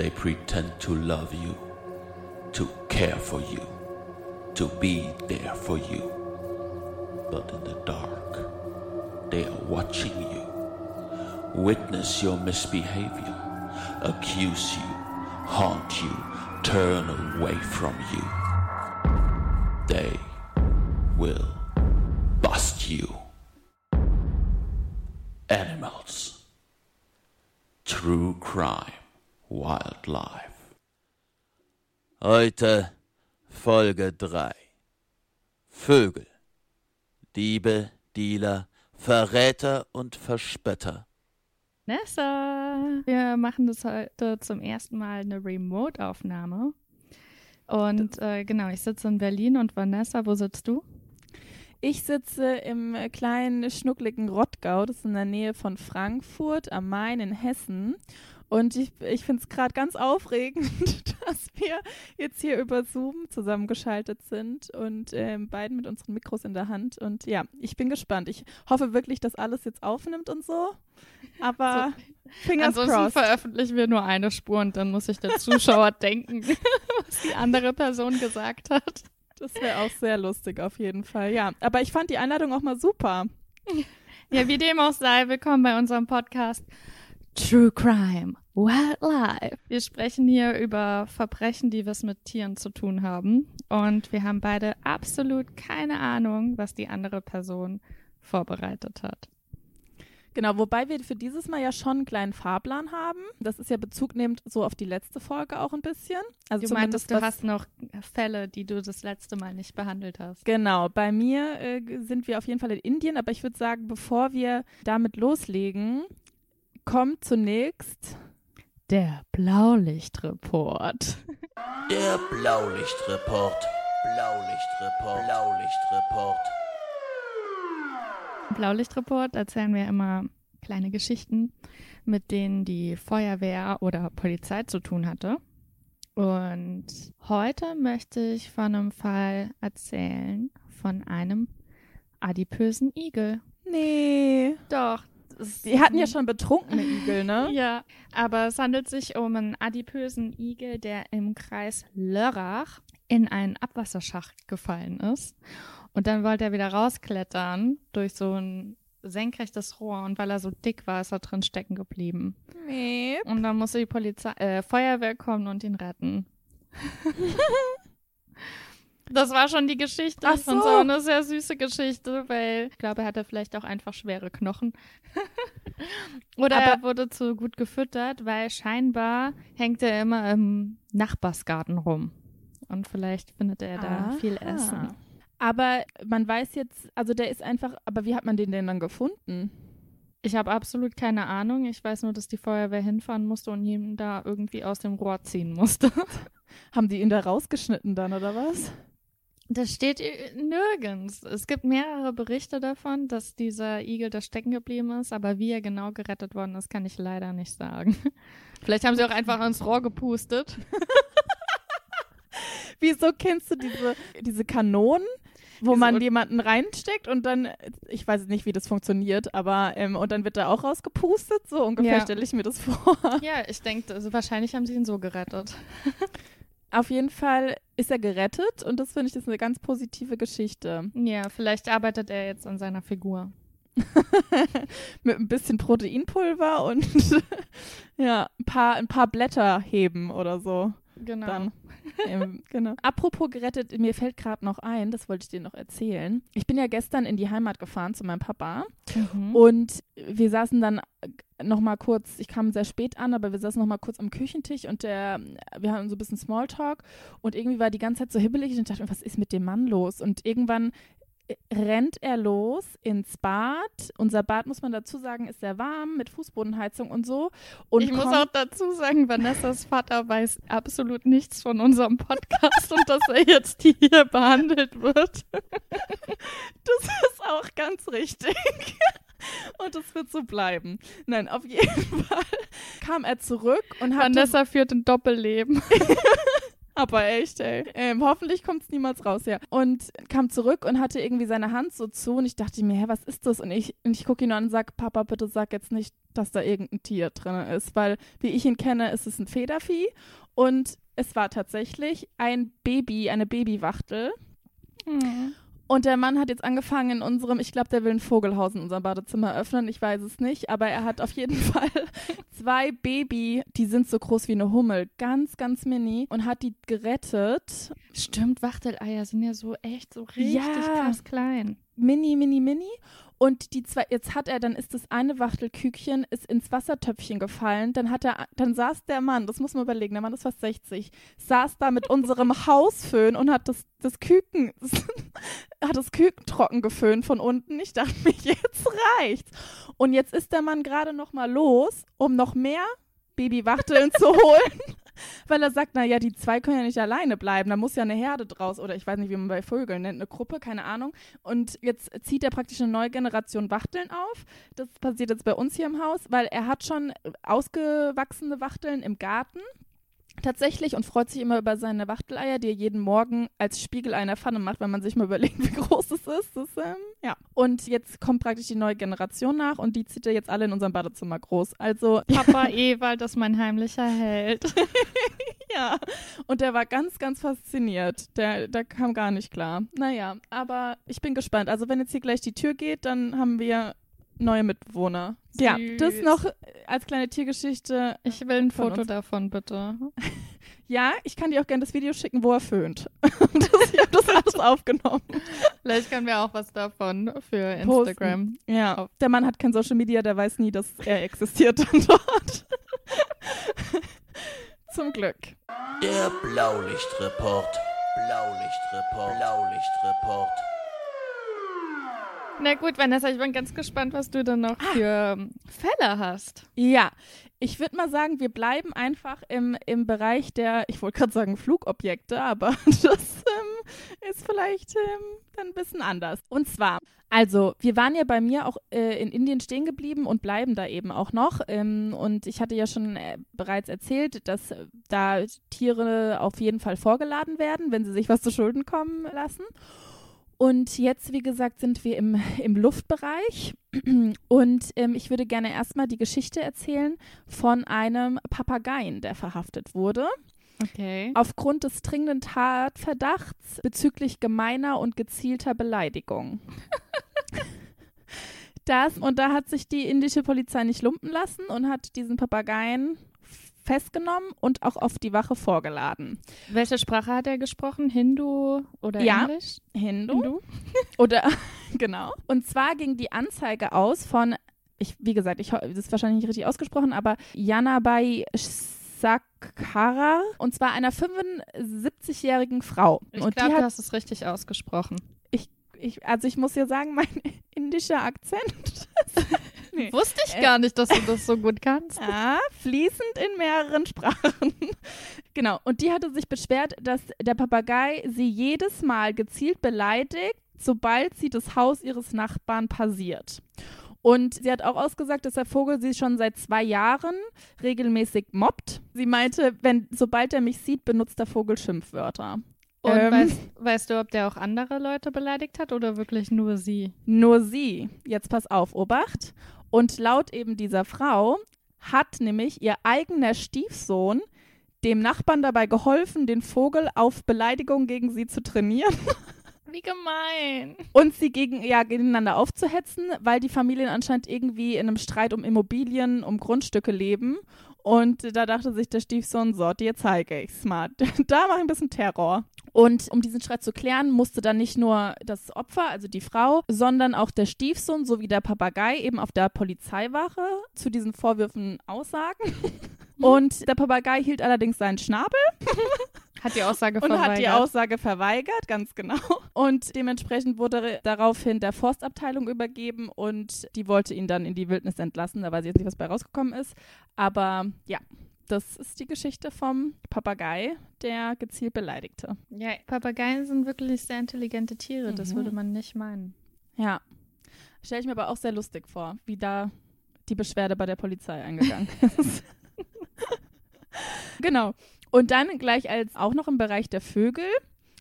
they pretend to love you, to care for you, to be there for you. But in the dark, they are watching you, witness your misbehavior, accuse you, haunt you, turn away from you. They will bust you. Animals. True Crime. Wildlife. Heute Folge 3. Vögel. Diebe, Dealer, Verräter und Verspötter. Nessa, wir machen das heute zum ersten Mal eine Remote-Aufnahme. Und äh, genau, ich sitze in Berlin und Vanessa, wo sitzt du? Ich sitze im kleinen, schnuckligen Rottgau, das ist in der Nähe von Frankfurt am Main in Hessen. Und ich, ich finde es gerade ganz aufregend, dass wir jetzt hier über Zoom zusammengeschaltet sind und ähm, beiden mit unseren Mikros in der Hand. Und ja, ich bin gespannt. Ich hoffe wirklich, dass alles jetzt aufnimmt und so. Aber so, Fingers ansonsten crossed. veröffentlichen wir nur eine Spur und dann muss sich der Zuschauer denken, was die andere Person gesagt hat. Das wäre auch sehr lustig auf jeden Fall. Ja, aber ich fand die Einladung auch mal super. Ja, wie dem auch sei, willkommen bei unserem Podcast True Crime, Wildlife. Wir sprechen hier über Verbrechen, die was mit Tieren zu tun haben. Und wir haben beide absolut keine Ahnung, was die andere Person vorbereitet hat. Genau, wobei wir für dieses Mal ja schon einen kleinen Fahrplan haben. Das ist ja bezugnehmend so auf die letzte Folge auch ein bisschen. Also du meintest, du hast noch Fälle, die du das letzte Mal nicht behandelt hast. Genau, bei mir äh, sind wir auf jeden Fall in Indien, aber ich würde sagen, bevor wir damit loslegen, kommt zunächst der Blaulichtreport. Der Blaulichtreport. Blaulichtreport. Blaulichtreport. Blaulichtreport erzählen wir immer kleine Geschichten, mit denen die Feuerwehr oder Polizei zu tun hatte. Und heute möchte ich von einem Fall erzählen von einem adipösen Igel. Nee. Doch, die hatten ja schon betrunkene Igel, ne? ja, aber es handelt sich um einen adipösen Igel, der im Kreis Lörrach in einen Abwasserschacht gefallen ist. Und dann wollte er wieder rausklettern durch so ein senkrechtes Rohr und weil er so dick war, ist er drin stecken geblieben. Nee. Und dann musste die Polizei, äh, Feuerwehr kommen und ihn retten. Das war schon die Geschichte. Ach so. Und so eine sehr süße Geschichte, weil ich glaube, er hatte vielleicht auch einfach schwere Knochen. Oder Aber er wurde zu gut gefüttert, weil scheinbar hängt er immer im Nachbarsgarten rum. Und vielleicht findet er da Aha. viel Essen. Aber man weiß jetzt, also der ist einfach, aber wie hat man den denn dann gefunden? Ich habe absolut keine Ahnung. Ich weiß nur, dass die Feuerwehr hinfahren musste und ihn da irgendwie aus dem Rohr ziehen musste. Haben die ihn da rausgeschnitten dann, oder was? Das steht nirgends. Es gibt mehrere Berichte davon, dass dieser Igel da stecken geblieben ist, aber wie er genau gerettet worden ist, kann ich leider nicht sagen. Vielleicht haben sie auch einfach ins Rohr gepustet. Wieso kennst du diese, diese Kanonen, wo man jemanden reinsteckt und dann, ich weiß nicht, wie das funktioniert, aber ähm, und dann wird er auch rausgepustet? So ungefähr ja. stelle ich mir das vor. Ja, ich denke, also wahrscheinlich haben sie ihn so gerettet. Auf jeden Fall ist er gerettet und das finde ich ist eine ganz positive Geschichte. Ja, vielleicht arbeitet er jetzt an seiner Figur. Mit ein bisschen Proteinpulver und ja, ein paar, ein paar Blätter heben oder so. Genau. Dann. Ähm, genau. Apropos gerettet, mir fällt gerade noch ein, das wollte ich dir noch erzählen. Ich bin ja gestern in die Heimat gefahren zu meinem Papa mhm. und wir saßen dann noch mal kurz, ich kam sehr spät an, aber wir saßen noch mal kurz am Küchentisch und der, wir haben so ein bisschen Smalltalk und irgendwie war die ganze Zeit so hibbelig und ich dachte, was ist mit dem Mann los? Und irgendwann rennt er los ins Bad. Unser Bad, muss man dazu sagen, ist sehr warm mit Fußbodenheizung und so. Und ich muss auch dazu sagen, Vanessas Vater weiß absolut nichts von unserem Podcast und dass er jetzt hier behandelt wird. das ist auch ganz richtig. Und das wird so bleiben. Nein, auf jeden Fall kam er zurück und hat. Vanessa führt ein Doppelleben. Aber echt, ey. Ähm, hoffentlich kommt es niemals raus, ja. Und kam zurück und hatte irgendwie seine Hand so zu und ich dachte mir, hä, was ist das? Und ich, und ich gucke ihn an und sage, Papa, bitte sag jetzt nicht, dass da irgendein Tier drin ist, weil wie ich ihn kenne, ist es ein Federvieh und es war tatsächlich ein Baby, eine Babywachtel. Mhm. Und der Mann hat jetzt angefangen in unserem, ich glaube, der will ein Vogelhaus in unserem Badezimmer öffnen, ich weiß es nicht, aber er hat auf jeden Fall zwei Baby, die sind so groß wie eine Hummel, ganz, ganz mini und hat die gerettet. Stimmt, Wachteleier sind ja so echt so richtig ja, krass klein. Mini, mini, mini. Und die zwei, jetzt hat er, dann ist das eine Wachtelkükchen ist ins Wassertöpfchen gefallen. Dann hat er, dann saß der Mann, das muss man überlegen, der Mann ist fast 60, saß da mit unserem Hausföhn und hat das, das Küken, hat das Küken trocken geföhnt von unten. Ich dachte mir, jetzt reicht's. Und jetzt ist der Mann gerade noch mal los, um noch mehr Babywachteln zu holen weil er sagt, naja, die zwei können ja nicht alleine bleiben, da muss ja eine Herde draus oder ich weiß nicht, wie man bei Vögeln nennt, eine Gruppe, keine Ahnung. Und jetzt zieht er praktisch eine neue Generation Wachteln auf. Das passiert jetzt bei uns hier im Haus, weil er hat schon ausgewachsene Wachteln im Garten tatsächlich und freut sich immer über seine Wachteleier, die er jeden Morgen als Spiegelei in der Pfanne macht, wenn man sich mal überlegt, wie groß es ist. Das, ähm, ja. Und jetzt kommt praktisch die neue Generation nach und die zieht er jetzt alle in unserem Badezimmer groß. Also Papa Ewald ist mein heimlicher Held. ja. Und der war ganz, ganz fasziniert. Der, der kam gar nicht klar. Naja, aber ich bin gespannt. Also wenn jetzt hier gleich die Tür geht, dann haben wir neue Mitbewohner. Süß. Ja, das noch als kleine Tiergeschichte. Ich will ein Foto uns. davon, bitte. ja, ich kann dir auch gerne das Video schicken, wo er föhnt. das, ich habe das alles aufgenommen. Vielleicht können wir auch was davon für Instagram. Posten. Ja, der Mann hat kein Social Media, der weiß nie, dass er existiert dort. Zum Glück. Der Blaulichtreport. Blaulichtreport. Blaulichtreport. Na gut, Vanessa, ich bin ganz gespannt, was du dann noch ah. für ähm, Fälle hast. Ja, ich würde mal sagen, wir bleiben einfach im, im Bereich der, ich wollte gerade sagen Flugobjekte, aber das ähm, ist vielleicht ähm, dann ein bisschen anders. Und zwar, also wir waren ja bei mir auch äh, in Indien stehen geblieben und bleiben da eben auch noch. Ähm, und ich hatte ja schon äh, bereits erzählt, dass äh, da Tiere auf jeden Fall vorgeladen werden, wenn sie sich was zu Schulden kommen lassen. Und jetzt, wie gesagt, sind wir im, im Luftbereich. Und ähm, ich würde gerne erstmal die Geschichte erzählen von einem Papageien, der verhaftet wurde. Okay. Aufgrund des dringenden Tatverdachts bezüglich gemeiner und gezielter Beleidigung. das, und da hat sich die indische Polizei nicht lumpen lassen und hat diesen Papageien festgenommen und auch auf die Wache vorgeladen. Welche Sprache hat er gesprochen? Hindu oder ja, Englisch? Hindu. Hindu. oder genau. Und zwar ging die Anzeige aus von, ich, wie gesagt, ich, das ist wahrscheinlich nicht richtig ausgesprochen, aber Yanabai Sakhara und zwar einer 75-jährigen Frau. Ich glaube, du hast es richtig ausgesprochen. Ich, ich, also ich muss ja sagen, mein indischer Akzent Nee. Wusste ich äh, gar nicht, dass du das so gut kannst. Ja, fließend in mehreren Sprachen. genau. Und die hatte sich beschwert, dass der Papagei sie jedes Mal gezielt beleidigt, sobald sie das Haus ihres Nachbarn passiert. Und sie hat auch ausgesagt, dass der Vogel sie schon seit zwei Jahren regelmäßig mobbt. Sie meinte, wenn sobald er mich sieht, benutzt der Vogel Schimpfwörter. Und ähm, weißt, weißt, du, ob der auch andere Leute beleidigt hat oder wirklich nur sie? Nur sie. Jetzt pass auf, Obacht. Und laut eben dieser Frau hat nämlich ihr eigener Stiefsohn dem Nachbarn dabei geholfen, den Vogel auf Beleidigung gegen sie zu trainieren. Wie gemein. Und sie gegen, ja, gegeneinander aufzuhetzen, weil die Familien anscheinend irgendwie in einem Streit um Immobilien, um Grundstücke leben. Und da dachte sich der Stiefsohn, so, dir zeige ich's mal. da mache ich ein bisschen Terror. Und um diesen Streit zu klären, musste dann nicht nur das Opfer, also die Frau, sondern auch der Stiefsohn sowie der Papagei eben auf der Polizeiwache zu diesen Vorwürfen aussagen. Und der Papagei hielt allerdings seinen Schnabel. Hat die Aussage verweigert. Und hat die Aussage verweigert, ganz genau. Und dementsprechend wurde daraufhin der Forstabteilung übergeben und die wollte ihn dann in die Wildnis entlassen. Da weiß ich jetzt nicht, was bei rausgekommen ist. Aber ja, das ist die Geschichte vom Papagei, der gezielt beleidigte. Ja, Papageien sind wirklich sehr intelligente Tiere, mhm. das würde man nicht meinen. Ja. Stelle ich mir aber auch sehr lustig vor, wie da die Beschwerde bei der Polizei eingegangen ist. genau. Und dann gleich als auch noch im Bereich der Vögel.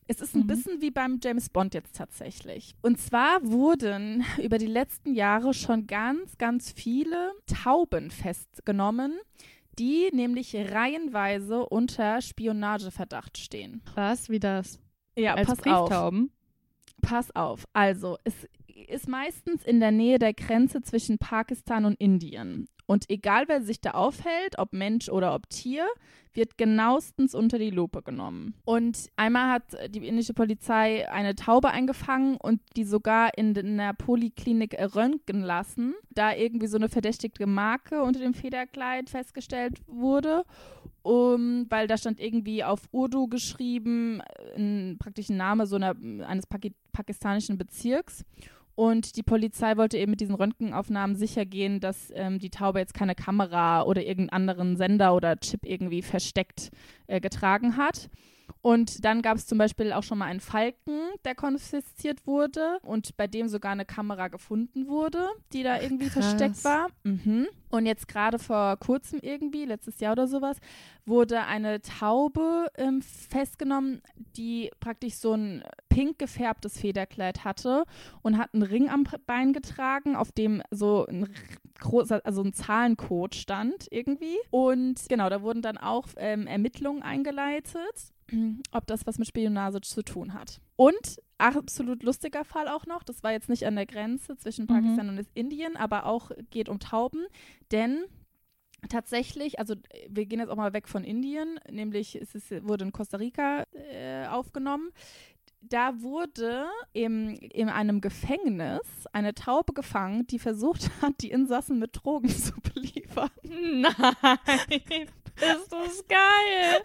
Es ist ein Mhm. bisschen wie beim James Bond jetzt tatsächlich. Und zwar wurden über die letzten Jahre schon ganz, ganz viele Tauben festgenommen, die nämlich reihenweise unter Spionageverdacht stehen. Was? Wie das? Ja, Als pass auf. Brieftauben? Pass auf. Also, es ist meistens in der Nähe der Grenze zwischen Pakistan und Indien. Und egal, wer sich da aufhält, ob Mensch oder ob Tier, wird genauestens unter die Lupe genommen. Und einmal hat die indische Polizei eine Taube eingefangen und die sogar in einer Poliklinik röntgen lassen, da irgendwie so eine verdächtige Marke unter dem Federkleid festgestellt wurde. Um, weil da stand irgendwie auf Urdu geschrieben, ein, praktisch ein Name so einer, eines Paki pakistanischen Bezirks. Und die Polizei wollte eben mit diesen Röntgenaufnahmen sicher gehen, dass ähm, die Taube jetzt keine Kamera oder irgendeinen anderen Sender oder Chip irgendwie versteckt äh, getragen hat. Und dann gab es zum Beispiel auch schon mal einen Falken, der konfisziert wurde und bei dem sogar eine Kamera gefunden wurde, die da irgendwie krass. versteckt war. Mhm. Und jetzt gerade vor kurzem irgendwie, letztes Jahr oder sowas, wurde eine Taube ähm, festgenommen, die praktisch so ein pink gefärbtes Federkleid hatte und hat einen Ring am Bein getragen, auf dem so ein großer, also ein Zahlencode stand irgendwie. Und genau, da wurden dann auch ähm, Ermittlungen eingeleitet, ob das was mit Spionage zu tun hat. Und absolut lustiger Fall auch noch, das war jetzt nicht an der Grenze zwischen Pakistan und Indien, aber auch geht um Tauben, denn tatsächlich, also wir gehen jetzt auch mal weg von Indien, nämlich es ist, wurde in Costa Rica äh, aufgenommen. Da wurde im, in einem Gefängnis eine Taube gefangen, die versucht hat, die Insassen mit Drogen zu beliefern. Nein, ist das geil.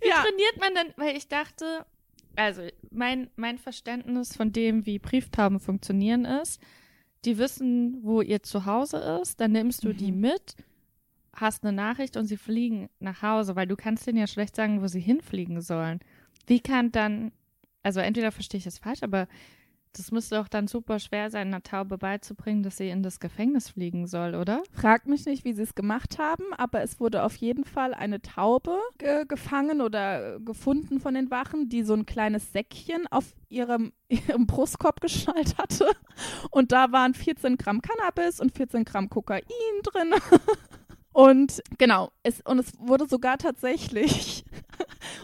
Wie Ja. trainiert man denn? Weil ich dachte, also mein, mein Verständnis von dem, wie Brieftauben funktionieren, ist, die wissen, wo ihr Zuhause ist, dann nimmst du die Mhm. mit, hast eine Nachricht und sie fliegen nach Hause, weil du kannst denen ja schlecht sagen, wo sie hinfliegen sollen. Wie kann dann, also entweder verstehe ich es falsch, aber das müsste doch dann super schwer sein, einer Taube beizubringen, dass sie in das Gefängnis fliegen soll, oder? Frag mich nicht, wie sie es gemacht haben, aber es wurde auf jeden Fall eine Taube ge gefangen oder äh, gefunden von den Wachen, die so ein kleines Säckchen auf ihrem, ihrem Brustkorb geschnallt hatte. Und da waren 14 Gramm Cannabis und 14 Gramm Kokain drin. Und genau, es, und es wurde sogar tatsächlich,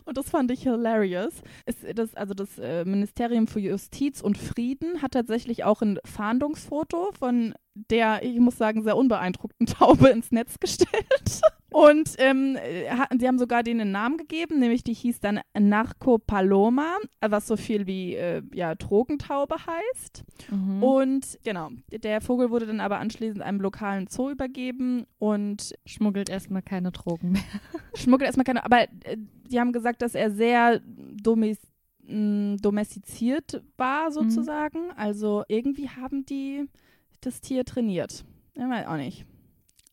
und das fand ich hilarious, es, das, also das äh, Ministerium für Justiz und Frieden hat tatsächlich auch ein Fahndungsfoto von der, ich muss sagen, sehr unbeeindruckten Taube ins Netz gestellt. Und ähm, äh, sie haben sogar denen einen Namen gegeben, nämlich die hieß dann Narco Paloma, was so viel wie äh, ja, Drogentaube heißt. Mhm. Und genau, der Vogel wurde dann aber anschließend einem lokalen Zoo übergeben und schmuggelt erstmal keine Drogen mehr. schmuggelt erstmal keine, aber äh, die haben gesagt, dass er sehr domis, mh, domestiziert war sozusagen. Also irgendwie haben die das Tier trainiert. Ja, weiß auch nicht.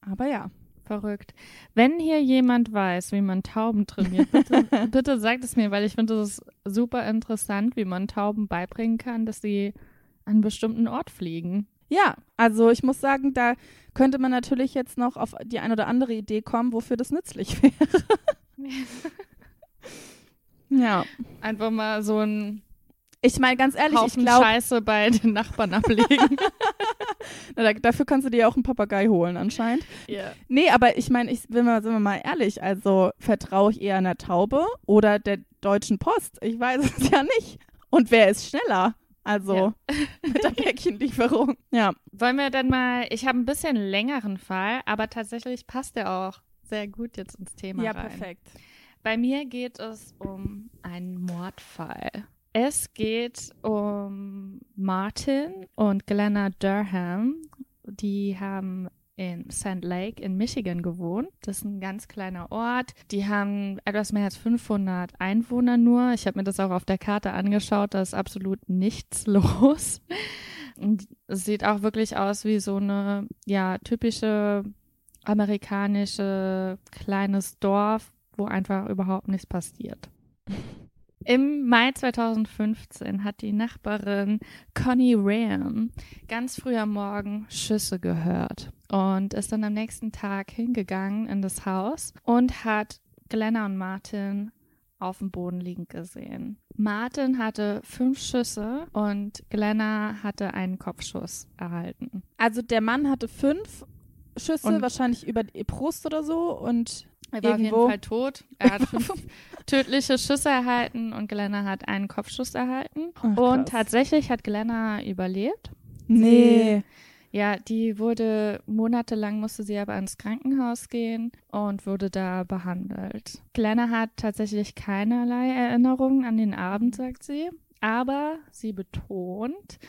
Aber ja. Verrückt. Wenn hier jemand weiß, wie man Tauben trainiert, bitte, bitte sagt es mir, weil ich finde es super interessant, wie man Tauben beibringen kann, dass sie an einen bestimmten Ort fliegen. Ja, also ich muss sagen, da könnte man natürlich jetzt noch auf die eine oder andere Idee kommen, wofür das nützlich wäre. ja. Einfach mal so einen Ich meine, ganz ehrlich, ich Haufen glaube, Scheiße bei den Nachbarn ablegen. dafür kannst du dir auch einen Papagei holen anscheinend. ja. Nee, aber ich meine, ich bin mal, sind wir mal ehrlich, also vertraue ich eher einer Taube oder der Deutschen Post? Ich weiß es ja nicht. Und wer ist schneller? Also Ja. mit der Päckchenlieferung. Ja. Wollen wir dann mal, ich habe ein bisschen längeren Fall, aber tatsächlich passt der auch sehr gut jetzt ins Thema Ja, rein. perfekt. Bei mir geht es um einen Mordfall. Es geht um Martin und Glenna Durham. Die haben in Sand Lake in Michigan gewohnt. Das ist ein ganz kleiner Ort. Die haben etwas mehr als 500 Einwohner nur. Ich habe mir das auch auf der Karte angeschaut. Da ist absolut nichts los. Und sieht auch wirklich aus wie so eine, ja, typische amerikanische kleines Dorf, wo einfach überhaupt nichts passiert. Im Mai 2015 hat die Nachbarin Connie Ram ganz früh am Morgen Schüsse gehört und ist dann am nächsten Tag hingegangen in das Haus und hat Glenna und Martin auf dem Boden liegend gesehen. Martin hatte fünf Schüsse und Glenna hatte einen Kopfschuss erhalten. Also der Mann hatte fünf Schüsse, und wahrscheinlich über die Brust oder so und er war irgendwo. auf jeden Fall tot. Er hat tödliche Schüsse erhalten und Glenna hat einen Kopfschuss erhalten. Ach, und tatsächlich hat Glenna überlebt. Nee. Sie, ja, die wurde monatelang musste sie aber ins Krankenhaus gehen und wurde da behandelt. Glenna hat tatsächlich keinerlei Erinnerungen an den Abend, sagt sie. Aber sie betont,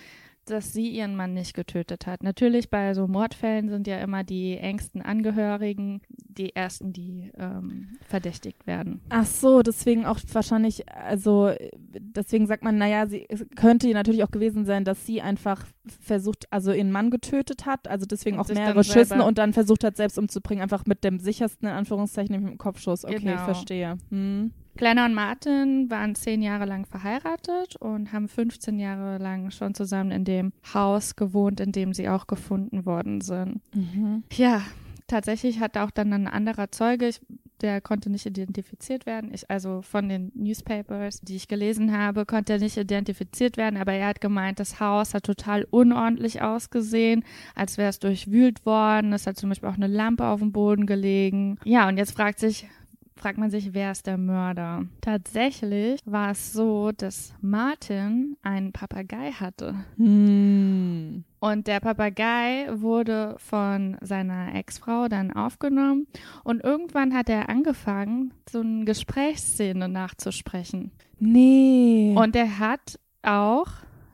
dass sie ihren Mann nicht getötet hat. Natürlich bei so Mordfällen sind ja immer die engsten Angehörigen die ersten, die ähm, verdächtigt werden. Ach so, deswegen auch wahrscheinlich, also deswegen sagt man, naja, sie könnte natürlich auch gewesen sein, dass sie einfach versucht, also ihren Mann getötet hat, also deswegen und auch mehrere Schüssen und dann versucht hat, selbst umzubringen, einfach mit dem sichersten, in Anführungszeichen, mit dem Kopfschuss. Okay, genau. verstehe. Hm. Glenna und Martin waren zehn Jahre lang verheiratet und haben 15 Jahre lang schon zusammen in dem Haus gewohnt, in dem sie auch gefunden worden sind. Mhm. Ja, tatsächlich hat auch dann ein anderer Zeuge, ich, der konnte nicht identifiziert werden. Ich, also von den Newspapers, die ich gelesen habe, konnte er nicht identifiziert werden, aber er hat gemeint, das Haus hat total unordentlich ausgesehen, als wäre es durchwühlt worden. Es hat zum Beispiel auch eine Lampe auf dem Boden gelegen. Ja, und jetzt fragt sich, fragt man sich, wer ist der Mörder? Tatsächlich war es so, dass Martin einen Papagei hatte. Hm. Und der Papagei wurde von seiner Ex-Frau dann aufgenommen und irgendwann hat er angefangen, so eine Gesprächsszene nachzusprechen. Nee. Und er hat auch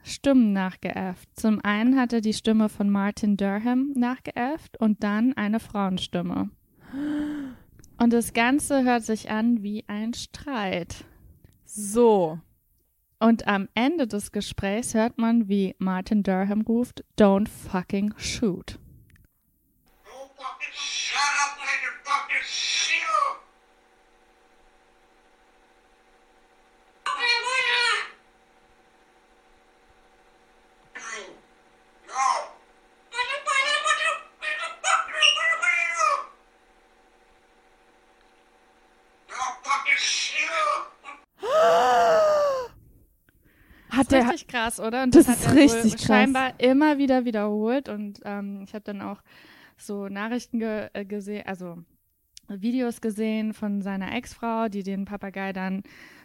Stimmen nachgeäfft. Zum einen hat er die Stimme von Martin Durham nachgeäfft und dann eine Frauenstimme. Und das Ganze hört sich an wie ein Streit. So. Und am Ende des Gesprächs hört man, wie Martin Durham ruft, Don't fucking shoot. Don't fucking shut up, fucking shoot. Hat das ist richtig krass, oder? Und das, das ist hat richtig krass. scheinbar immer wieder wiederholt. Und ähm, ich habe dann auch so Nachrichten ge äh, gesehen, also Videos gesehen von seiner Ex-Frau, die den Papagei dann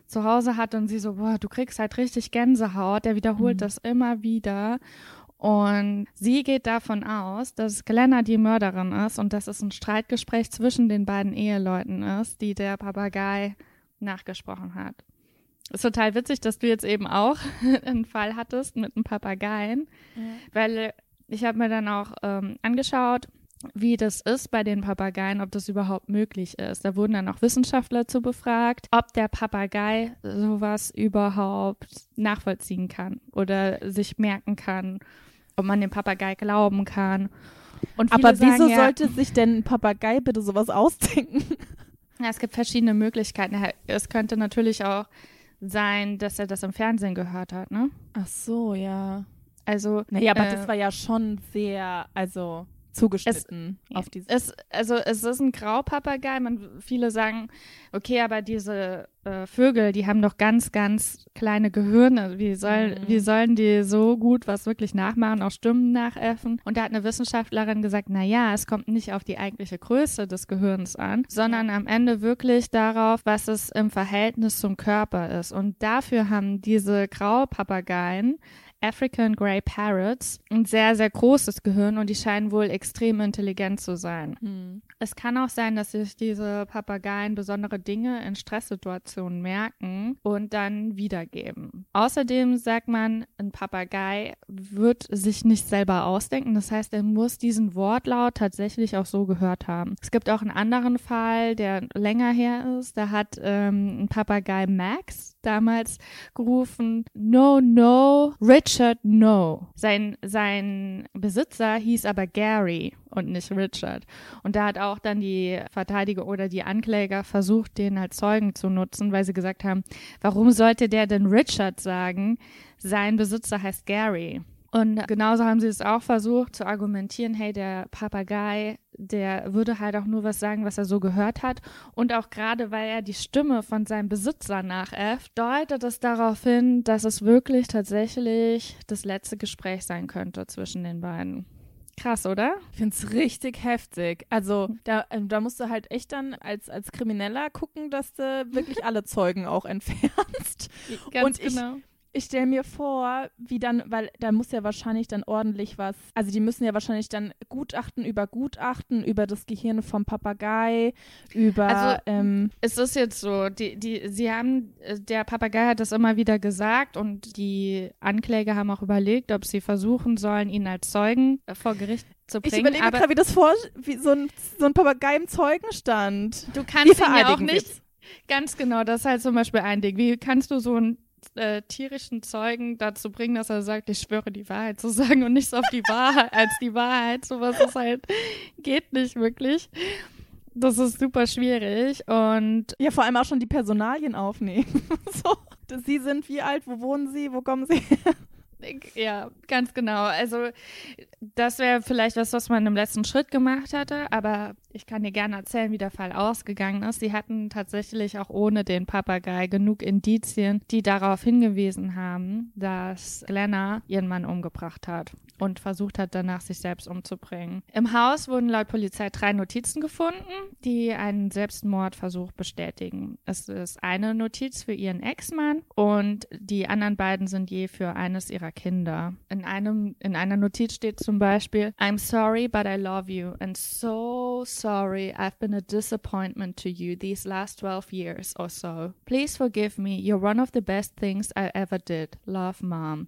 zu Hause hat und sie so, boah, du kriegst halt richtig Gänsehaut. Der wiederholt mhm. das immer wieder. Und sie geht davon aus, dass Glenna die Mörderin ist und dass es ein Streitgespräch zwischen den beiden Eheleuten ist, die der Papagei nachgesprochen hat. Ist total witzig, dass du jetzt eben auch einen Fall hattest mit einem Papageien, ja. weil ich habe mir dann auch ähm, angeschaut, wie das ist bei den Papageien, ob das überhaupt möglich ist. Da wurden dann auch Wissenschaftler zu befragt, ob der Papagei sowas überhaupt nachvollziehen kann oder sich merken kann, ob man dem Papagei glauben kann. Aber wieso sagen, ja, sollte sich denn ein Papagei bitte sowas ausdenken? Ja, es gibt verschiedene Möglichkeiten. Es könnte natürlich auch sein, dass er das im Fernsehen gehört hat, ne? Ach so, ja. Also. Naja, aber äh, das war ja schon sehr, also zugeschnitten es, auf diese. Es, also es ist ein Graupapagei. Man, viele sagen, okay, aber diese äh, Vögel, die haben doch ganz, ganz kleine Gehirne. Wie, soll, mhm. wie sollen die so gut was wirklich nachmachen, auch Stimmen nachäffen? Und da hat eine Wissenschaftlerin gesagt, na ja, es kommt nicht auf die eigentliche Größe des Gehirns an, sondern am Ende wirklich darauf, was es im Verhältnis zum Körper ist. Und dafür haben diese Graupapageien African Grey Parrots ein sehr, sehr großes Gehirn und die scheinen wohl extrem intelligent zu sein. Hm. Es kann auch sein, dass sich diese Papageien besondere Dinge in Stresssituationen merken und dann wiedergeben. Außerdem sagt man, ein Papagei wird sich nicht selber ausdenken. Das heißt, er muss diesen Wortlaut tatsächlich auch so gehört haben. Es gibt auch einen anderen Fall, der länger her ist. Da hat ähm, ein Papagei Max damals gerufen, no, no, Richard, no. Sein, sein Besitzer hieß aber Gary und nicht Richard. Und da hat auch dann die Verteidiger oder die Ankläger versucht, den als Zeugen zu nutzen, weil sie gesagt haben, warum sollte der denn Richard sagen? Sein Besitzer heißt Gary. Und genauso haben sie es auch versucht zu argumentieren, hey, der Papagei, der würde halt auch nur was sagen, was er so gehört hat. Und auch gerade, weil er die Stimme von seinem Besitzer nachäfft, deutet es darauf hin, dass es wirklich tatsächlich das letzte Gespräch sein könnte zwischen den beiden. Krass, oder? Ich finde es richtig heftig. Also da, ähm, da musst du halt echt dann als, als Krimineller gucken, dass du wirklich alle Zeugen auch entfernst. Ganz Und ich, genau ich stelle mir vor, wie dann, weil da muss ja wahrscheinlich dann ordentlich was, also die müssen ja wahrscheinlich dann Gutachten über Gutachten, über das Gehirn vom Papagei, über. Also, ähm, es ist jetzt so, die, die, sie haben, äh, der Papagei hat das immer wieder gesagt und die Ankläger haben auch überlegt, ob sie versuchen sollen, ihn als Zeugen äh, vor Gericht zu bringen. Ich überlege gerade, wie das vor, wie so ein, so ein Papagei im Zeugenstand. Du kannst ihn ja auch nicht. Ganz genau, das ist halt zum Beispiel ein Ding. Wie kannst du so ein äh, tierischen Zeugen dazu bringen, dass er sagt, ich schwöre die Wahrheit zu sagen und nichts auf die Wahrheit als die Wahrheit. Sowas ist halt, geht nicht wirklich. Das ist super schwierig und. Ja, vor allem auch schon die Personalien aufnehmen. so, sie sind wie alt, wo wohnen sie, wo kommen sie her? Ja, ganz genau. Also das wäre vielleicht was, was man im letzten Schritt gemacht hatte, aber ich kann dir gerne erzählen, wie der Fall ausgegangen ist. Sie hatten tatsächlich auch ohne den Papagei genug Indizien, die darauf hingewiesen haben, dass Glenna ihren Mann umgebracht hat und versucht hat, danach sich selbst umzubringen. Im Haus wurden laut Polizei drei Notizen gefunden, die einen Selbstmordversuch bestätigen. Es ist eine Notiz für ihren Ex-Mann und die anderen beiden sind je für eines ihrer Kinder. In, einem, in einer Notiz steht zum Beispiel, I'm sorry, but I love you and so sorry I've been a disappointment to you these last 12 years or so. Please forgive me. You're one of the best things I ever did. Love, Mom.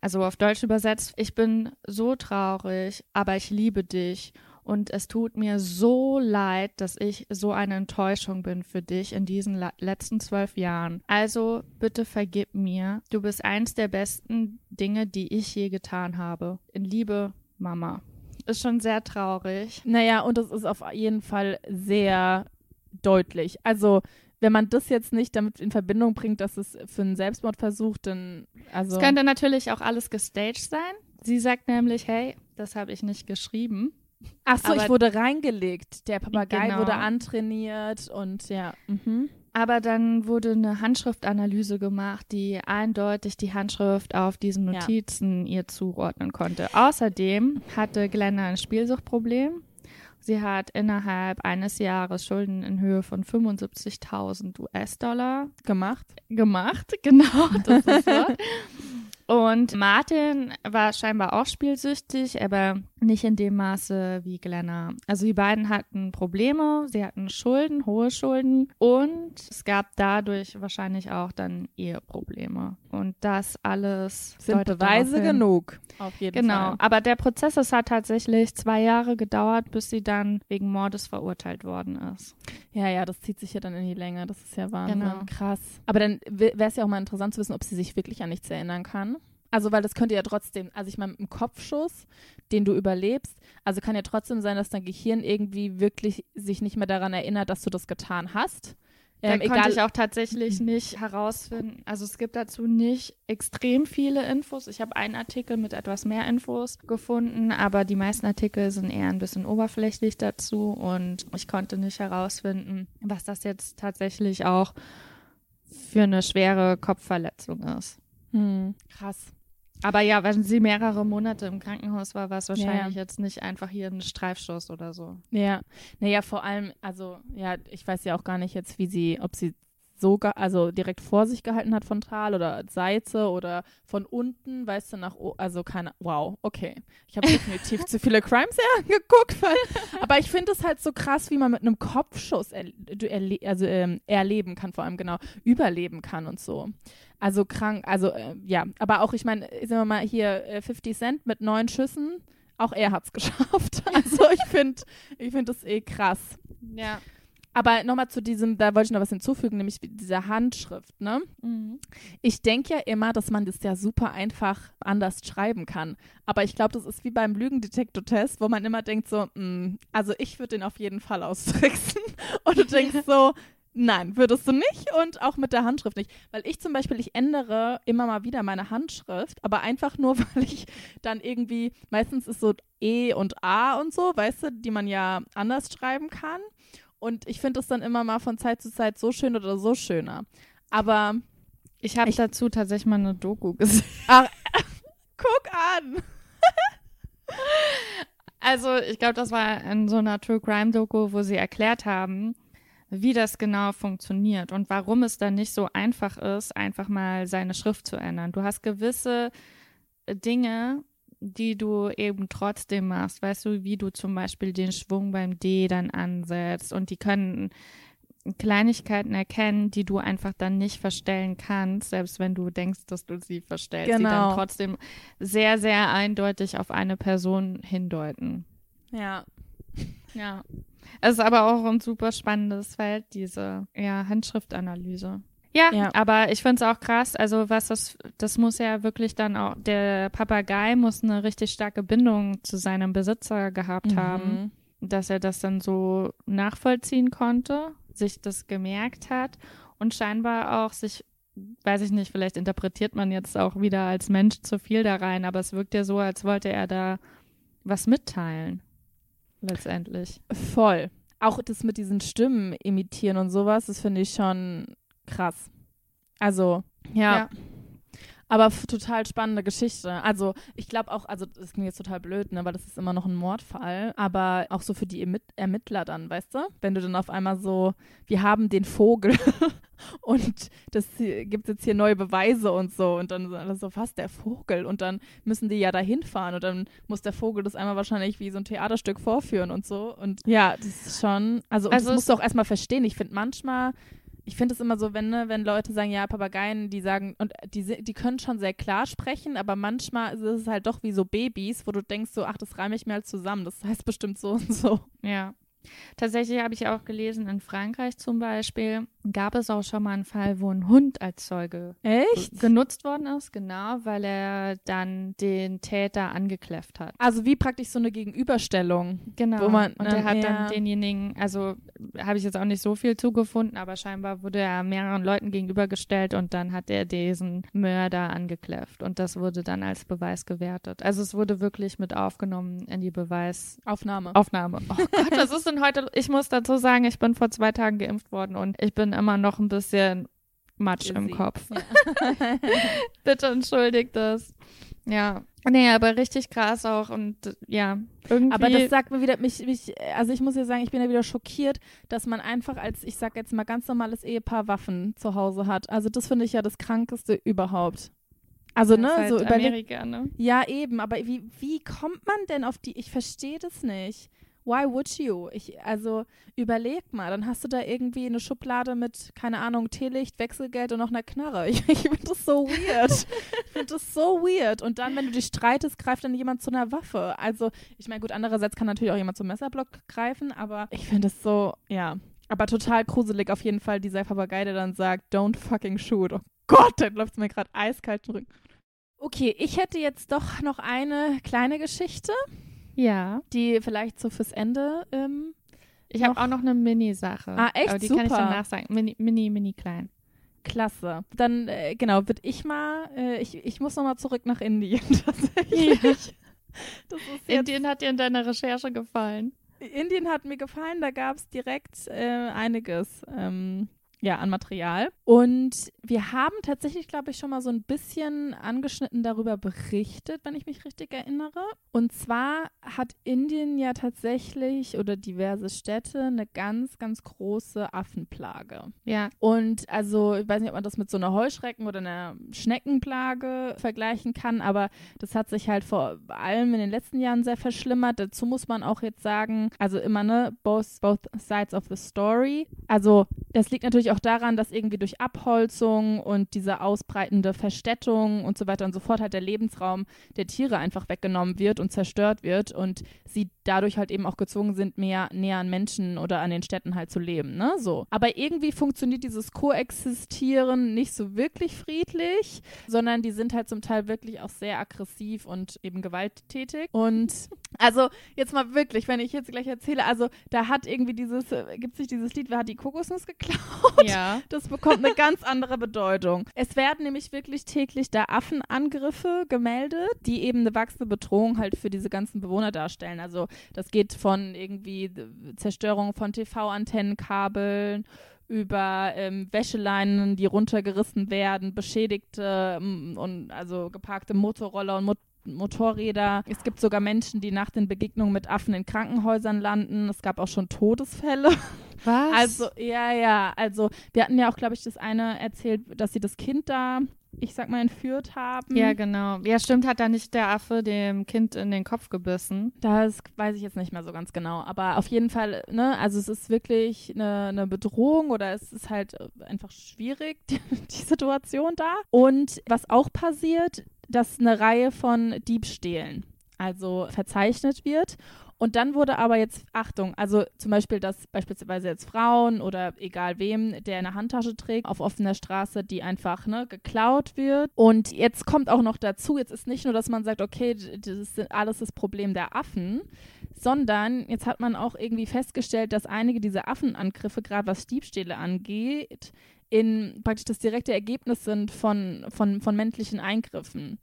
Also auf Deutsch übersetzt, ich bin so traurig, aber ich liebe dich und es tut mir so leid, dass ich so eine Enttäuschung bin für dich in diesen letzten zwölf Jahren. Also bitte vergib mir. Du bist eins der besten Dinge, die ich je getan habe. In Liebe, Mama. Ist schon sehr traurig. Naja, und es ist auf jeden Fall sehr deutlich. Also wenn man das jetzt nicht damit in Verbindung bringt, dass es für einen Selbstmordversuch, dann also. Es könnte natürlich auch alles gestaged sein. Sie sagt nämlich, hey, das habe ich nicht geschrieben. Ach so, ich wurde reingelegt. Der Papagei genau. wurde antrainiert und ja. Mhm. Aber dann wurde eine Handschriftanalyse gemacht, die eindeutig die Handschrift auf diesen Notizen ja. ihr zuordnen konnte. Außerdem hatte Glenna ein Spielsuchtproblem Sie hat innerhalb eines Jahres Schulden in Höhe von 75.000 US-Dollar gemacht. Gemacht, genau. Das ist so. Und Martin war scheinbar auch spielsüchtig, aber nicht in dem Maße wie Glenna. Also die beiden hatten Probleme, sie hatten Schulden, hohe Schulden und es gab dadurch wahrscheinlich auch dann Eheprobleme. Und das alles sind Beweise genug. Auf jeden genau. Fall. Genau. Aber der Prozess, es hat tatsächlich zwei Jahre gedauert, bis sie dann wegen Mordes verurteilt worden ist. Ja, ja, das zieht sich ja dann in die Länge. Das ist ja Wahnsinn. Genau. Krass. Aber dann wäre es ja auch mal interessant zu wissen, ob sie sich wirklich an nichts erinnern kann. Also, weil das könnte ja trotzdem, also ich meine, mit einem Kopfschuss, den du überlebst, also kann ja trotzdem sein, dass dein Gehirn irgendwie wirklich sich nicht mehr daran erinnert, dass du das getan hast. Ähm, da konnte ich auch tatsächlich nicht herausfinden. Also es gibt dazu nicht extrem viele Infos. Ich habe einen Artikel mit etwas mehr Infos gefunden, aber die meisten Artikel sind eher ein bisschen oberflächlich dazu und ich konnte nicht herausfinden, was das jetzt tatsächlich auch für eine schwere Kopfverletzung ist. Hm, krass. Aber ja, wenn sie mehrere Monate im Krankenhaus war, war es wahrscheinlich ja. jetzt nicht einfach hier ein Streifschuss oder so. Ja, naja, vor allem, also ja, ich weiß ja auch gar nicht jetzt, wie sie, ob sie so, also direkt vor sich gehalten hat frontal oder Seite oder von unten, weißt du, nach, also keine, wow, okay. Ich habe definitiv zu viele Crimes geguckt, weil, aber ich finde es halt so krass, wie man mit einem Kopfschuss er, erle also, ähm, erleben kann, vor allem genau, überleben kann und so. Also krank, also äh, ja, aber auch, ich meine, sind wir mal hier äh, 50 Cent mit neun Schüssen, auch er hat es geschafft. Also ich finde, ich finde das eh krass. Ja. Aber nochmal zu diesem, da wollte ich noch was hinzufügen, nämlich dieser Handschrift, ne? Mhm. Ich denke ja immer, dass man das ja super einfach anders schreiben kann. Aber ich glaube, das ist wie beim Lügendetektor-Test, wo man immer denkt so, mh, mm, also ich würde den auf jeden Fall austricksen. Und du denkst so, Nein, würdest du nicht und auch mit der Handschrift nicht. Weil ich zum Beispiel, ich ändere immer mal wieder meine Handschrift, aber einfach nur, weil ich dann irgendwie, meistens ist so E und A und so, weißt du, die man ja anders schreiben kann. Und ich finde es dann immer mal von Zeit zu Zeit so schön oder so schöner. Aber ich habe dazu tatsächlich mal eine Doku gesehen. Ach, guck an! also, ich glaube, das war in so einer True Crime Doku, wo sie erklärt haben, wie das genau funktioniert und warum es dann nicht so einfach ist, einfach mal seine Schrift zu ändern. Du hast gewisse Dinge, die du eben trotzdem machst. Weißt du, wie du zum Beispiel den Schwung beim D dann ansetzt und die können Kleinigkeiten erkennen, die du einfach dann nicht verstellen kannst, selbst wenn du denkst, dass du sie verstellst, genau. die dann genau. trotzdem sehr, sehr eindeutig auf eine Person hindeuten. Ja. Ja. Es ist aber auch ein super spannendes Feld, diese ja, Handschriftanalyse. Ja, ja, aber ich finde es auch krass. Also, was das, das muss ja wirklich dann auch, der Papagei muss eine richtig starke Bindung zu seinem Besitzer gehabt mhm. haben, dass er das dann so nachvollziehen konnte, sich das gemerkt hat und scheinbar auch sich, weiß ich nicht, vielleicht interpretiert man jetzt auch wieder als Mensch zu viel da rein, aber es wirkt ja so, als wollte er da was mitteilen letztendlich. Voll. Auch das mit diesen Stimmen imitieren und sowas, das finde ich schon krass. Also, ja. ja. Aber total spannende Geschichte. Also, ich glaube auch, also, das klingt jetzt total blöd, ne, weil das ist immer noch ein Mordfall, aber auch so für die Ermitt Ermittler dann, weißt du? Wenn du dann auf einmal so, wir haben den Vogel und das gibt jetzt hier neue Beweise und so und dann alles so fast der Vogel und dann müssen die ja da hinfahren und dann muss der Vogel das einmal wahrscheinlich wie so ein Theaterstück vorführen und so und ja, das ist schon, also, also das musst du auch erstmal verstehen. Ich finde manchmal ich finde es immer so, wenn, ne, wenn Leute sagen, ja, Papageien, die sagen, und die, die können schon sehr klar sprechen, aber manchmal ist es halt doch wie so Babys, wo du denkst so, ach, das reime ich mir halt zusammen. Das heißt bestimmt so und so. Ja. Tatsächlich habe ich auch gelesen, in Frankreich zum Beispiel gab es auch schon mal einen Fall, wo ein Hund als Zeuge Echt? genutzt worden ist, genau, weil er dann den Täter angekläfft hat. Also wie praktisch so eine Gegenüberstellung. Genau. Wo man, und er hat ja. dann denjenigen, also habe ich jetzt auch nicht so viel zugefunden, aber scheinbar wurde er mehreren Leuten gegenübergestellt und dann hat er diesen Mörder angekläfft und das wurde dann als Beweis gewertet. Also es wurde wirklich mit aufgenommen in die Beweisaufnahme. Aufnahme. Oh Gott, was ist denn heute? Ich muss dazu sagen, ich bin vor zwei Tagen geimpft worden und ich bin immer noch ein bisschen Matsch im Kopf. Ja. Bitte entschuldigt das. Ja. Nee, aber richtig krass auch und ja, irgendwie. Aber das sagt mir wieder, mich, mich, also ich muss ja sagen, ich bin ja wieder schockiert, dass man einfach als, ich sag jetzt mal, ganz normales Ehepaar Waffen zu Hause hat. Also das finde ich ja das Krankeste überhaupt. Also, ne, halt so Amerika, ne? Ja, eben, aber wie, wie kommt man denn auf die, ich verstehe das nicht. Why would you? Ich, also überleg mal, dann hast du da irgendwie eine Schublade mit, keine Ahnung, Teelicht, Wechselgeld und noch einer Knarre. Ich, ich finde das so weird. ich finde das so weird. Und dann, wenn du dich streitest, greift dann jemand zu einer Waffe. Also, ich meine, gut, andererseits kann natürlich auch jemand zum Messerblock greifen, aber ich finde es so, ja. Aber total gruselig auf jeden Fall dieser Papagei, der dann sagt, don't fucking shoot. Oh Gott, dann läuft es mir gerade eiskalt drücken. Okay, ich hätte jetzt doch noch eine kleine Geschichte. Ja. Die vielleicht so fürs Ende. Ähm, ich habe auch noch eine Mini-Sache. Ah, echt? Aber die super. kann ich danach sagen. Mini, mini, mini klein. Klasse. Dann, äh, genau, würde ich mal, äh, ich, ich muss nochmal zurück nach Indien tatsächlich. Ja. Indien hat dir in deiner Recherche gefallen. Indien hat mir gefallen, da gab es direkt äh, einiges. Ähm, ja, an Material. Und wir haben tatsächlich, glaube ich, schon mal so ein bisschen angeschnitten darüber berichtet, wenn ich mich richtig erinnere. Und zwar hat Indien ja tatsächlich oder diverse Städte eine ganz, ganz große Affenplage. Ja. Und also, ich weiß nicht, ob man das mit so einer Heuschrecken- oder einer Schneckenplage vergleichen kann, aber das hat sich halt vor allem in den letzten Jahren sehr verschlimmert. Dazu muss man auch jetzt sagen, also immer, ne, both, both sides of the story. Also, das liegt natürlich auch auch daran, dass irgendwie durch Abholzung und diese ausbreitende Verstädtung und so weiter und so fort halt der Lebensraum der Tiere einfach weggenommen wird und zerstört wird und sie dadurch halt eben auch gezwungen sind, mehr näher an Menschen oder an den Städten halt zu leben, ne? So. Aber irgendwie funktioniert dieses Koexistieren nicht so wirklich friedlich, sondern die sind halt zum Teil wirklich auch sehr aggressiv und eben gewalttätig. Und Also jetzt mal wirklich, wenn ich jetzt gleich erzähle, also da hat irgendwie dieses, äh, gibt sich dieses Lied, wer hat die Kokosnuss geklaut? Ja. Das bekommt eine ganz andere Bedeutung. Es werden nämlich wirklich täglich da Affenangriffe gemeldet, die eben eine wachsende Bedrohung halt für diese ganzen Bewohner darstellen. Also das geht von irgendwie Zerstörung von TV-Antennenkabeln über ähm, Wäscheleinen, die runtergerissen werden, beschädigte ähm, und also geparkte Motorroller und Mot Motorräder. Es gibt sogar Menschen, die nach den Begegnungen mit Affen in Krankenhäusern landen. Es gab auch schon Todesfälle. Was? Also, ja, ja. Also, wir hatten ja auch, glaube ich, das eine erzählt, dass sie das Kind da, ich sag mal, entführt haben. ja, genau. Ja, stimmt, hat da nicht der Affe dem Kind in den Kopf gebissen? Das weiß ich jetzt nicht mehr so ganz genau. Aber auf jeden Fall, ne, also es ist wirklich eine, eine Bedrohung oder es ist halt äh, einfach schwierig, die, die Situation da. Und was auch passiert, dass eine Reihe von Diebstählen also verzeichnet wird. Und dann wurde aber jetzt, Achtung, also zum Beispiel, dass beispielsweise jetzt Frauen oder egal wem, der eine Handtasche trägt, auf offener Straße, die einfach ne, geklaut wird. Und jetzt kommt auch noch dazu, jetzt ist nicht nur, dass man sagt, okay, das ist alles das Problem der Affen, sondern jetzt hat man auch irgendwie festgestellt, dass einige dieser Affenangriffe, gerade was Diebstähle angeht, in praktisch das direkte Ergebnis sind von, von, von männlichen Eingriffen.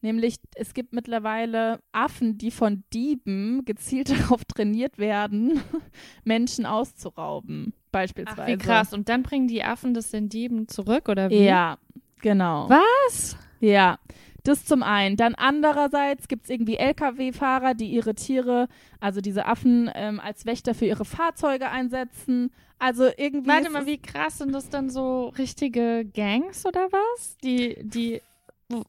Nämlich, es gibt mittlerweile Affen, die von Dieben gezielt darauf trainiert werden, Menschen auszurauben, beispielsweise. Ach, wie krass. Und dann bringen die Affen das den Dieben zurück, oder wie? Ja, genau. Was? Ja, das zum einen. Dann andererseits gibt es irgendwie Lkw-Fahrer, die ihre Tiere, also diese Affen, ähm, als Wächter für ihre Fahrzeuge einsetzen. Also irgendwie. Warte mal, wie krass sind das dann so richtige Gangs oder was? Die, die,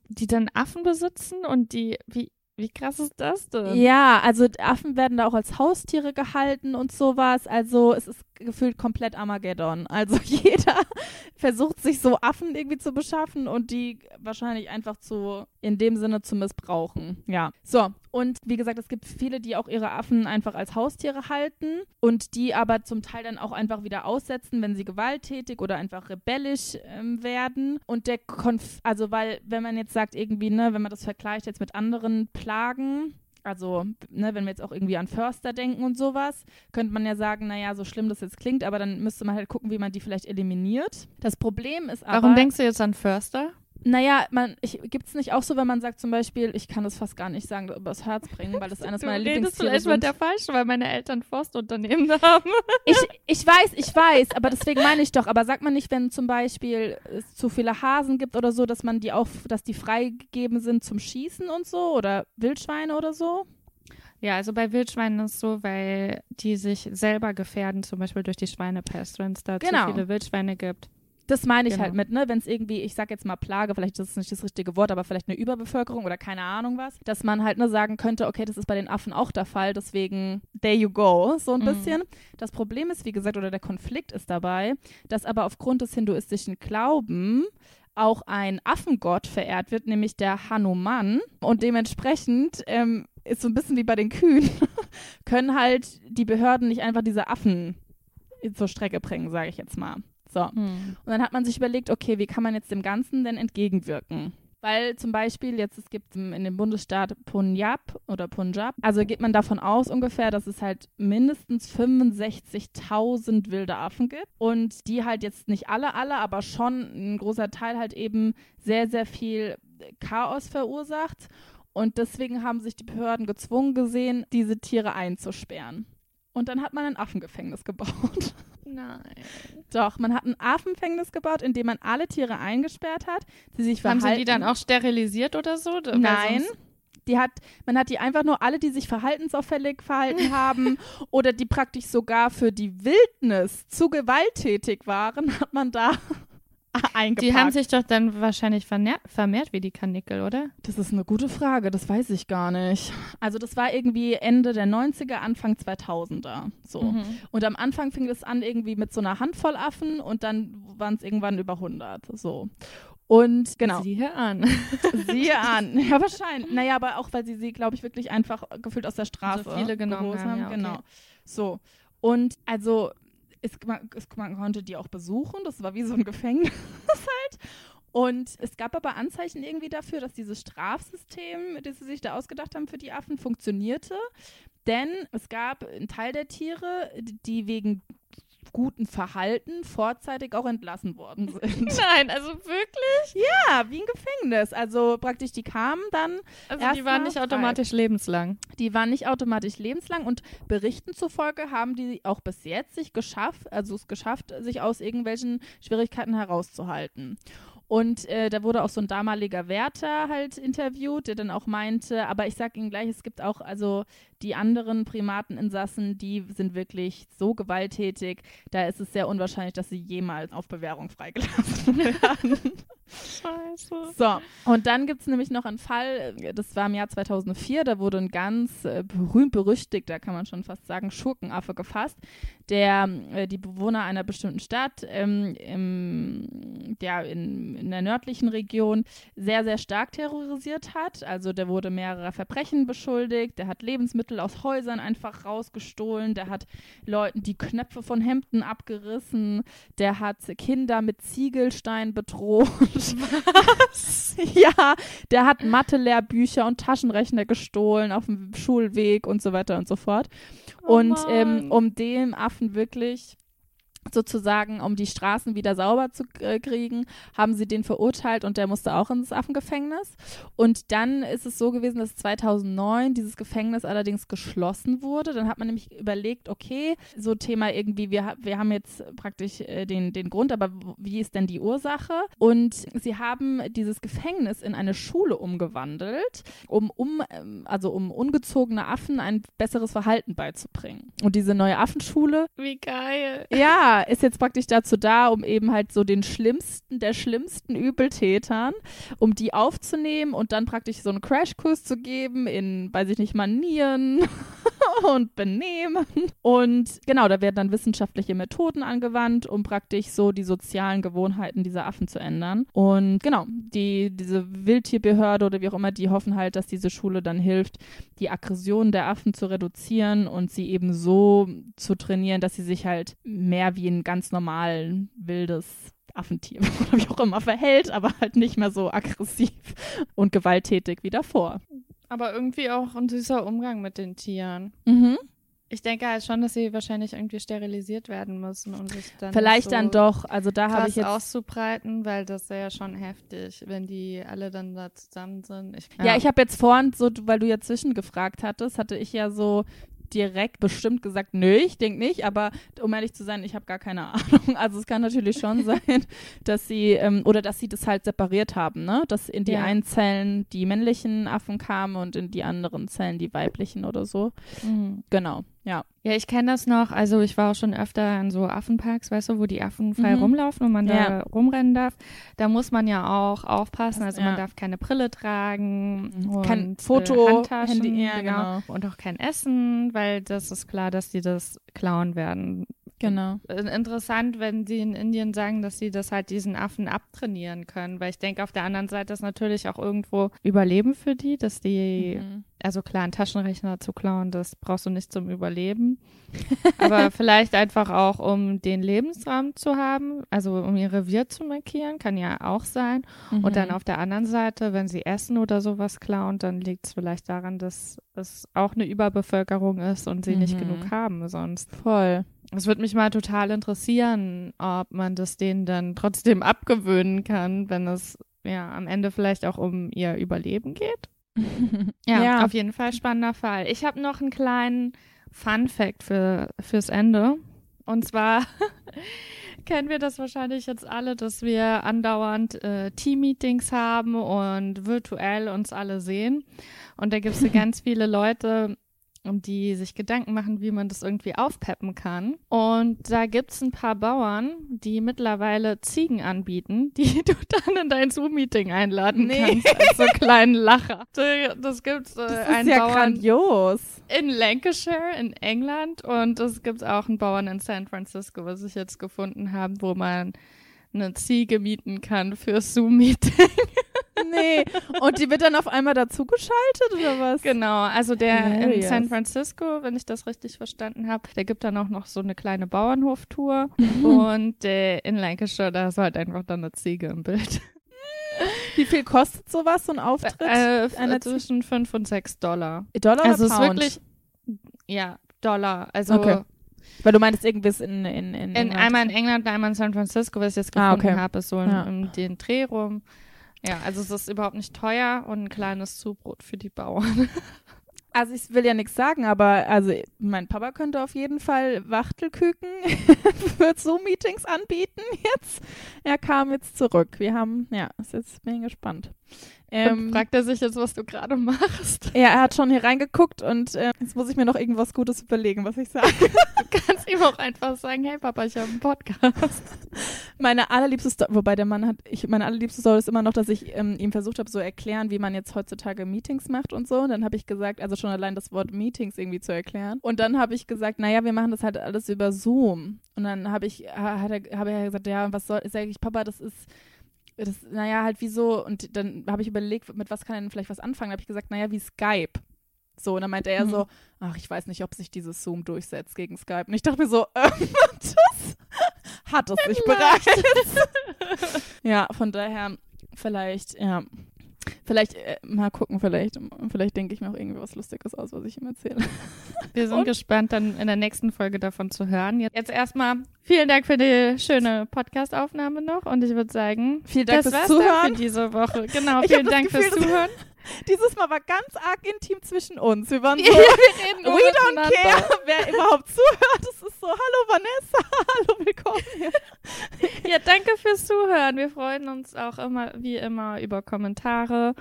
die dann Affen besitzen und die, wie, wie krass ist das denn? Ja, also Affen werden da auch als Haustiere gehalten und sowas. Also es ist gefühlt komplett Armageddon. Also jeder versucht sich so Affen irgendwie zu beschaffen und die wahrscheinlich einfach zu, in dem Sinne zu missbrauchen. Ja. So, und wie gesagt, es gibt viele, die auch ihre Affen einfach als Haustiere halten und die aber zum Teil dann auch einfach wieder aussetzen, wenn sie gewalttätig oder einfach rebellisch ähm, werden. Und der Konf also weil, wenn man jetzt sagt, irgendwie, ne, wenn man das vergleicht jetzt mit anderen Plagen, also, ne, wenn wir jetzt auch irgendwie an Förster denken und sowas, könnte man ja sagen, naja, so schlimm das jetzt klingt, aber dann müsste man halt gucken, wie man die vielleicht eliminiert. Das Problem ist aber. Warum denkst du jetzt an Förster? Naja, man, gibt es nicht auch so, wenn man sagt zum Beispiel, ich kann das fast gar nicht sagen, übers Herz bringen, weil das eines Du meiner redest Lieblingstiere vielleicht mit der Falschen, weil meine Eltern Forstunternehmen haben. Ich, ich weiß, ich weiß, aber deswegen meine ich doch, aber sagt man nicht, wenn zum Beispiel es zu viele Hasen gibt oder so, dass man die auch, dass die freigegeben sind zum Schießen und so oder Wildschweine oder so? Ja, also bei Wildschweinen ist es so, weil die sich selber gefährden, zum Beispiel durch die Schweinepest, wenn es da Genau. zu viele Wildschweine gibt. Das meine ich Genau. halt mit, ne? Wenn es irgendwie, ich sag jetzt mal Plage, vielleicht ist es nicht das richtige Wort, aber vielleicht eine Überbevölkerung oder keine Ahnung was, dass man halt nur sagen könnte, okay, das ist bei den Affen auch der Fall, deswegen there you go, so ein Mhm. bisschen. Das Problem ist, wie gesagt, oder der Konflikt ist dabei, dass aber aufgrund des hinduistischen Glauben auch ein Affengott verehrt wird, nämlich der Hanuman. Und dementsprechend ähm, ist so ein bisschen wie bei den Kühen, können halt die Behörden nicht einfach diese Affen zur Strecke bringen, sage ich jetzt mal. So. Hm. Und dann hat man sich überlegt, okay, wie kann man jetzt dem Ganzen denn entgegenwirken? Weil zum Beispiel jetzt, es gibt in dem Bundesstaat Punjab oder Punjab, also geht man davon aus ungefähr, dass es halt mindestens 65.000 wilde Affen gibt und die halt jetzt nicht alle, alle, aber schon ein großer Teil halt eben sehr, sehr viel Chaos verursacht. Und deswegen haben sich die Behörden gezwungen gesehen, diese Tiere einzusperren. Und dann hat man ein Affengefängnis gebaut. Nein. Doch, man hat ein Affengefängnis gebaut, in dem man alle Tiere eingesperrt hat, die sich Haben verhalten. sie die dann auch sterilisiert oder so? Nein. Die hat, man hat die einfach nur alle, die sich verhaltensauffällig verhalten haben oder die praktisch sogar für die Wildnis zu gewalttätig waren, hat man da eingepackt. Die haben sich doch dann wahrscheinlich vermehrt wie die Kanickel, oder? das ist eine gute Frage, das weiß ich gar nicht. Also das war irgendwie Ende der 90er, Anfang 2000er. So. Mhm. Und am Anfang fing es an irgendwie mit so einer Handvoll Affen und dann waren es irgendwann über 100. So. Und genau. Siehe an. Siehe an. Ja, wahrscheinlich. Naja, aber auch, weil sie sie, glaube ich, wirklich einfach gefühlt aus der Straße So viele genommen geholt haben, ja, okay. Genau. So. Und also, es, es, man konnte die auch besuchen. Das war wie so ein Gefängnis halt. Und es gab aber Anzeichen irgendwie dafür, dass dieses Strafsystem, das sie sich da ausgedacht haben für die Affen, funktionierte. Denn es gab einen Teil der Tiere, die wegen guten Verhalten vorzeitig auch entlassen worden sind. Nein, also wirklich? Ja, wie ein Gefängnis. Also praktisch, die kamen dann. Also die waren nicht automatisch lebenslang. Die waren nicht automatisch lebenslang und Berichten zufolge haben die auch bis jetzt sich geschafft, also es geschafft, sich aus irgendwelchen Schwierigkeiten herauszuhalten. Und äh, da wurde auch so ein damaliger Wärter halt interviewt, der dann auch meinte, aber ich sag Ihnen gleich, es gibt auch, also die anderen Primateninsassen, die sind wirklich so gewalttätig, da ist es sehr unwahrscheinlich, dass sie jemals auf Bewährung freigelassen werden. Scheiße. So, und dann gibt es nämlich noch einen Fall, das war im Jahr 2004, da wurde ein ganz äh, berühmt-berüchtigter, kann man schon fast sagen, Schurkenaffe gefasst, der äh, die Bewohner einer bestimmten Stadt ähm, im, ja, in, in der nördlichen Region sehr, sehr stark terrorisiert hat. Also der wurde mehrerer Verbrechen beschuldigt, der hat Lebensmittel aus Häusern einfach rausgestohlen, der hat Leuten die Knöpfe von Hemden abgerissen, der hat Kinder mit Ziegelstein bedroht. Was? ja, der hat Mathe-Lehrbücher und Taschenrechner gestohlen auf dem Schulweg und so weiter und so fort. Oh und ähm, um dem Affen wirklich sozusagen, um die Straßen wieder sauber zu äh, kriegen, haben sie den verurteilt und der musste auch ins Affengefängnis. Und dann ist es so gewesen, dass 2009 dieses Gefängnis allerdings geschlossen wurde. Dann hat man nämlich überlegt, okay, so Thema irgendwie, wir, wir haben jetzt praktisch äh, den, den Grund, aber wie ist denn die Ursache? Und sie haben dieses Gefängnis in eine Schule umgewandelt, um, um ähm, also um ungezogene Affen ein besseres Verhalten beizubringen. Und diese neue Affenschule. Wie geil. Ja, ist jetzt praktisch dazu da, um eben halt so den schlimmsten der schlimmsten Übeltätern, um die aufzunehmen und dann praktisch so einen Crashkurs zu geben in, weiß ich nicht, Manieren und Benehmen. Und genau, da werden dann wissenschaftliche Methoden angewandt, um praktisch so die sozialen Gewohnheiten dieser Affen zu ändern. Und genau, die, diese Wildtierbehörde oder wie auch immer, die hoffen halt, dass diese Schule dann hilft, die Aggression der Affen zu reduzieren und sie eben so zu trainieren, dass sie sich halt mehr wie ein ganz normal wildes Affentier oder wie auch immer verhält, aber halt nicht mehr so aggressiv und gewalttätig wie davor. Aber irgendwie auch ein süßer Umgang mit den Tieren. Mhm. Ich denke halt schon, dass sie wahrscheinlich irgendwie sterilisiert werden müssen, um sich dann Vielleicht so dann doch. Also da habe ich jetzt. auszubreiten, weil das wäre ja schon heftig, wenn die alle dann da zusammen sind. Ich, Ja, ich habe jetzt vorhin, so, weil du ja zwischengefragt hattest, hatte ich ja so direkt bestimmt gesagt, nö, ich denke nicht, aber um ehrlich zu sein, ich habe gar keine Ahnung. Also es kann natürlich schon sein, dass sie, ähm, oder dass sie das halt separiert haben, ne? Dass in die Ja. einen Zellen die männlichen Affen kamen und in die anderen Zellen die weiblichen oder so. Mhm. Genau, ja. Ja, ich kenne das noch. Also ich war auch schon öfter in so Affenparks, weißt du, wo die Affen frei Mhm. rumlaufen und man Ja. da rumrennen darf. Da muss man ja auch aufpassen. Also man Ja. darf keine Brille tragen. Und, Kein Foto, äh, Handtaschen, Handy, ja, genau. Und auch kein Essen, weil das ist klar, dass die das klauen werden. Genau. Äh, Interessant, wenn sie in Indien sagen, dass sie das halt diesen Affen abtrainieren können, weil ich denke, auf der anderen Seite ist natürlich auch irgendwo Überleben für die, dass die Mhm. also klar, einen Taschenrechner zu klauen, das brauchst du nicht zum Überleben. Aber vielleicht einfach auch, um den Lebensraum zu haben, also um ihr Revier zu markieren, kann ja auch sein. Und dann Mhm. auf der anderen Seite, wenn sie essen oder sowas klauen, dann liegt es vielleicht daran, dass es auch eine Überbevölkerung ist und sie nicht Mhm. genug haben sonst. Voll. Es würde mich mal total interessieren, ob man das denen dann trotzdem abgewöhnen kann, wenn es ja am Ende vielleicht auch um ihr Überleben geht. Ja, Ja. auf jeden Fall spannender Fall. Ich habe noch einen kleinen Fun Fact für, fürs Ende. Und zwar kennen wir das wahrscheinlich jetzt alle, dass wir andauernd äh, Team-Meetings haben und virtuell uns alle sehen. Und da gibt es ganz viele Leute, um die sich Gedanken machen, wie man das irgendwie aufpeppen kann. Und da gibt es ein paar Bauern, die mittlerweile Ziegen anbieten, die du dann in dein Zoom-Meeting einladen Nee. kannst als so kleinen Lacher. Das gibt äh, Das ist einen ja Bauern grandios. in Lancashire in England und es gibt auch einen Bauern in San Francisco, was ich jetzt gefunden habe, wo man eine Ziege mieten kann für Zoom-Meeting. Nee. Und die wird dann auf einmal dazugeschaltet oder was? Genau, also der in Hilarious. San Francisco, wenn ich das richtig verstanden habe, der gibt dann auch noch so eine kleine Bauernhoftour Mhm. und äh, in Lancashire, da ist halt einfach dann eine Ziege im Bild. Wie viel kostet sowas, so ein Auftritt? Äh, zwischen 5 und 6 Dollar. Dollar also oder es ist Pound? wirklich, ja, Dollar. Also Okay. Weil du meintest irgendwas in, in, in, in, England. einmal in England, einmal in San Francisco, was ich jetzt Ah, gefunden okay. habe, ist so in, Ja. um den Dreh rum. Ja, also es ist überhaupt nicht teuer und ein kleines Zubrot für die Bauern. Also ich will ja nichts sagen, aber also mein Papa könnte auf jeden Fall Wachtelküken für Zoom-Meetings anbieten jetzt. Er kam jetzt zurück. Wir haben, ja, ist jetzt bin ich gespannt. Ähm, Fragt er sich jetzt, was du gerade machst? ja, er hat schon hier reingeguckt und äh, jetzt muss ich mir noch irgendwas Gutes überlegen, was ich sage. Du kannst ihm auch einfach sagen, hey Papa, ich habe einen Podcast. Meine allerliebste Story, wobei der Mann hat, ich, meine allerliebste Story ist immer noch, dass ich ähm, ihm versucht habe, so erklären, wie man jetzt heutzutage Meetings macht und so. Und dann habe ich gesagt, also schon allein das Wort Meetings irgendwie zu erklären. Und dann habe ich gesagt, naja, wir machen das halt alles über Zoom. Und dann habe ich, ha- hat er, habe er gesagt, ja, was soll, sage ich, Papa, das ist, das, naja, halt wieso? Und dann habe ich überlegt, mit was kann er denn vielleicht was anfangen? Da habe ich gesagt, naja, wie Skype. So, und dann meinte er Mhm. so, ach, ich weiß nicht, ob sich dieses Zoom durchsetzt gegen Skype. Und ich dachte mir so, ähm, das hat es sich bereits. ja, von daher, vielleicht, ja, vielleicht, äh, mal gucken, vielleicht, vielleicht denke ich mir auch irgendwie was Lustiges aus, was ich ihm erzähle. Wir sind Und? gespannt, dann in der nächsten Folge davon zu hören. Jetzt erstmal vielen Dank für die schöne Podcast-Aufnahme noch und ich würde sagen, Vielen Dank das fürs Zuhören. für diese Woche. Genau, vielen Dank Gefühl, fürs Zuhören. Dieses Mal war ganz arg intim zwischen uns. Wir waren so, wir reden nur we don't care, wer überhaupt zuhört. Es ist so, hallo Vanessa, hallo, willkommen hier. Ja, danke fürs Zuhören. Wir freuen uns auch immer, wie immer, über Kommentare,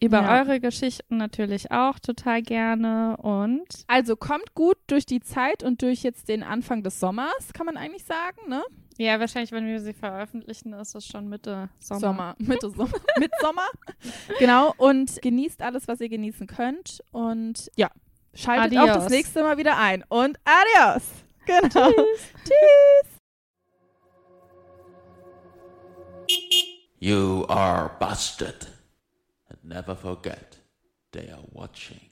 über Ja. eure Geschichten natürlich auch total gerne und Also kommt gut durch die Zeit und durch jetzt den Anfang des Sommers, kann man eigentlich sagen, ne? Ja, wahrscheinlich, wenn wir sie veröffentlichen, ist es schon Mitte Sommer. Sommer, Mitte Sommer, mit Sommer. Genau, und genießt alles, was ihr genießen könnt. Und ja, schaltet auch Adios. das nächste Mal wieder ein. Und adios. Genau. Tschüss. You are busted. And never forget, they are watching.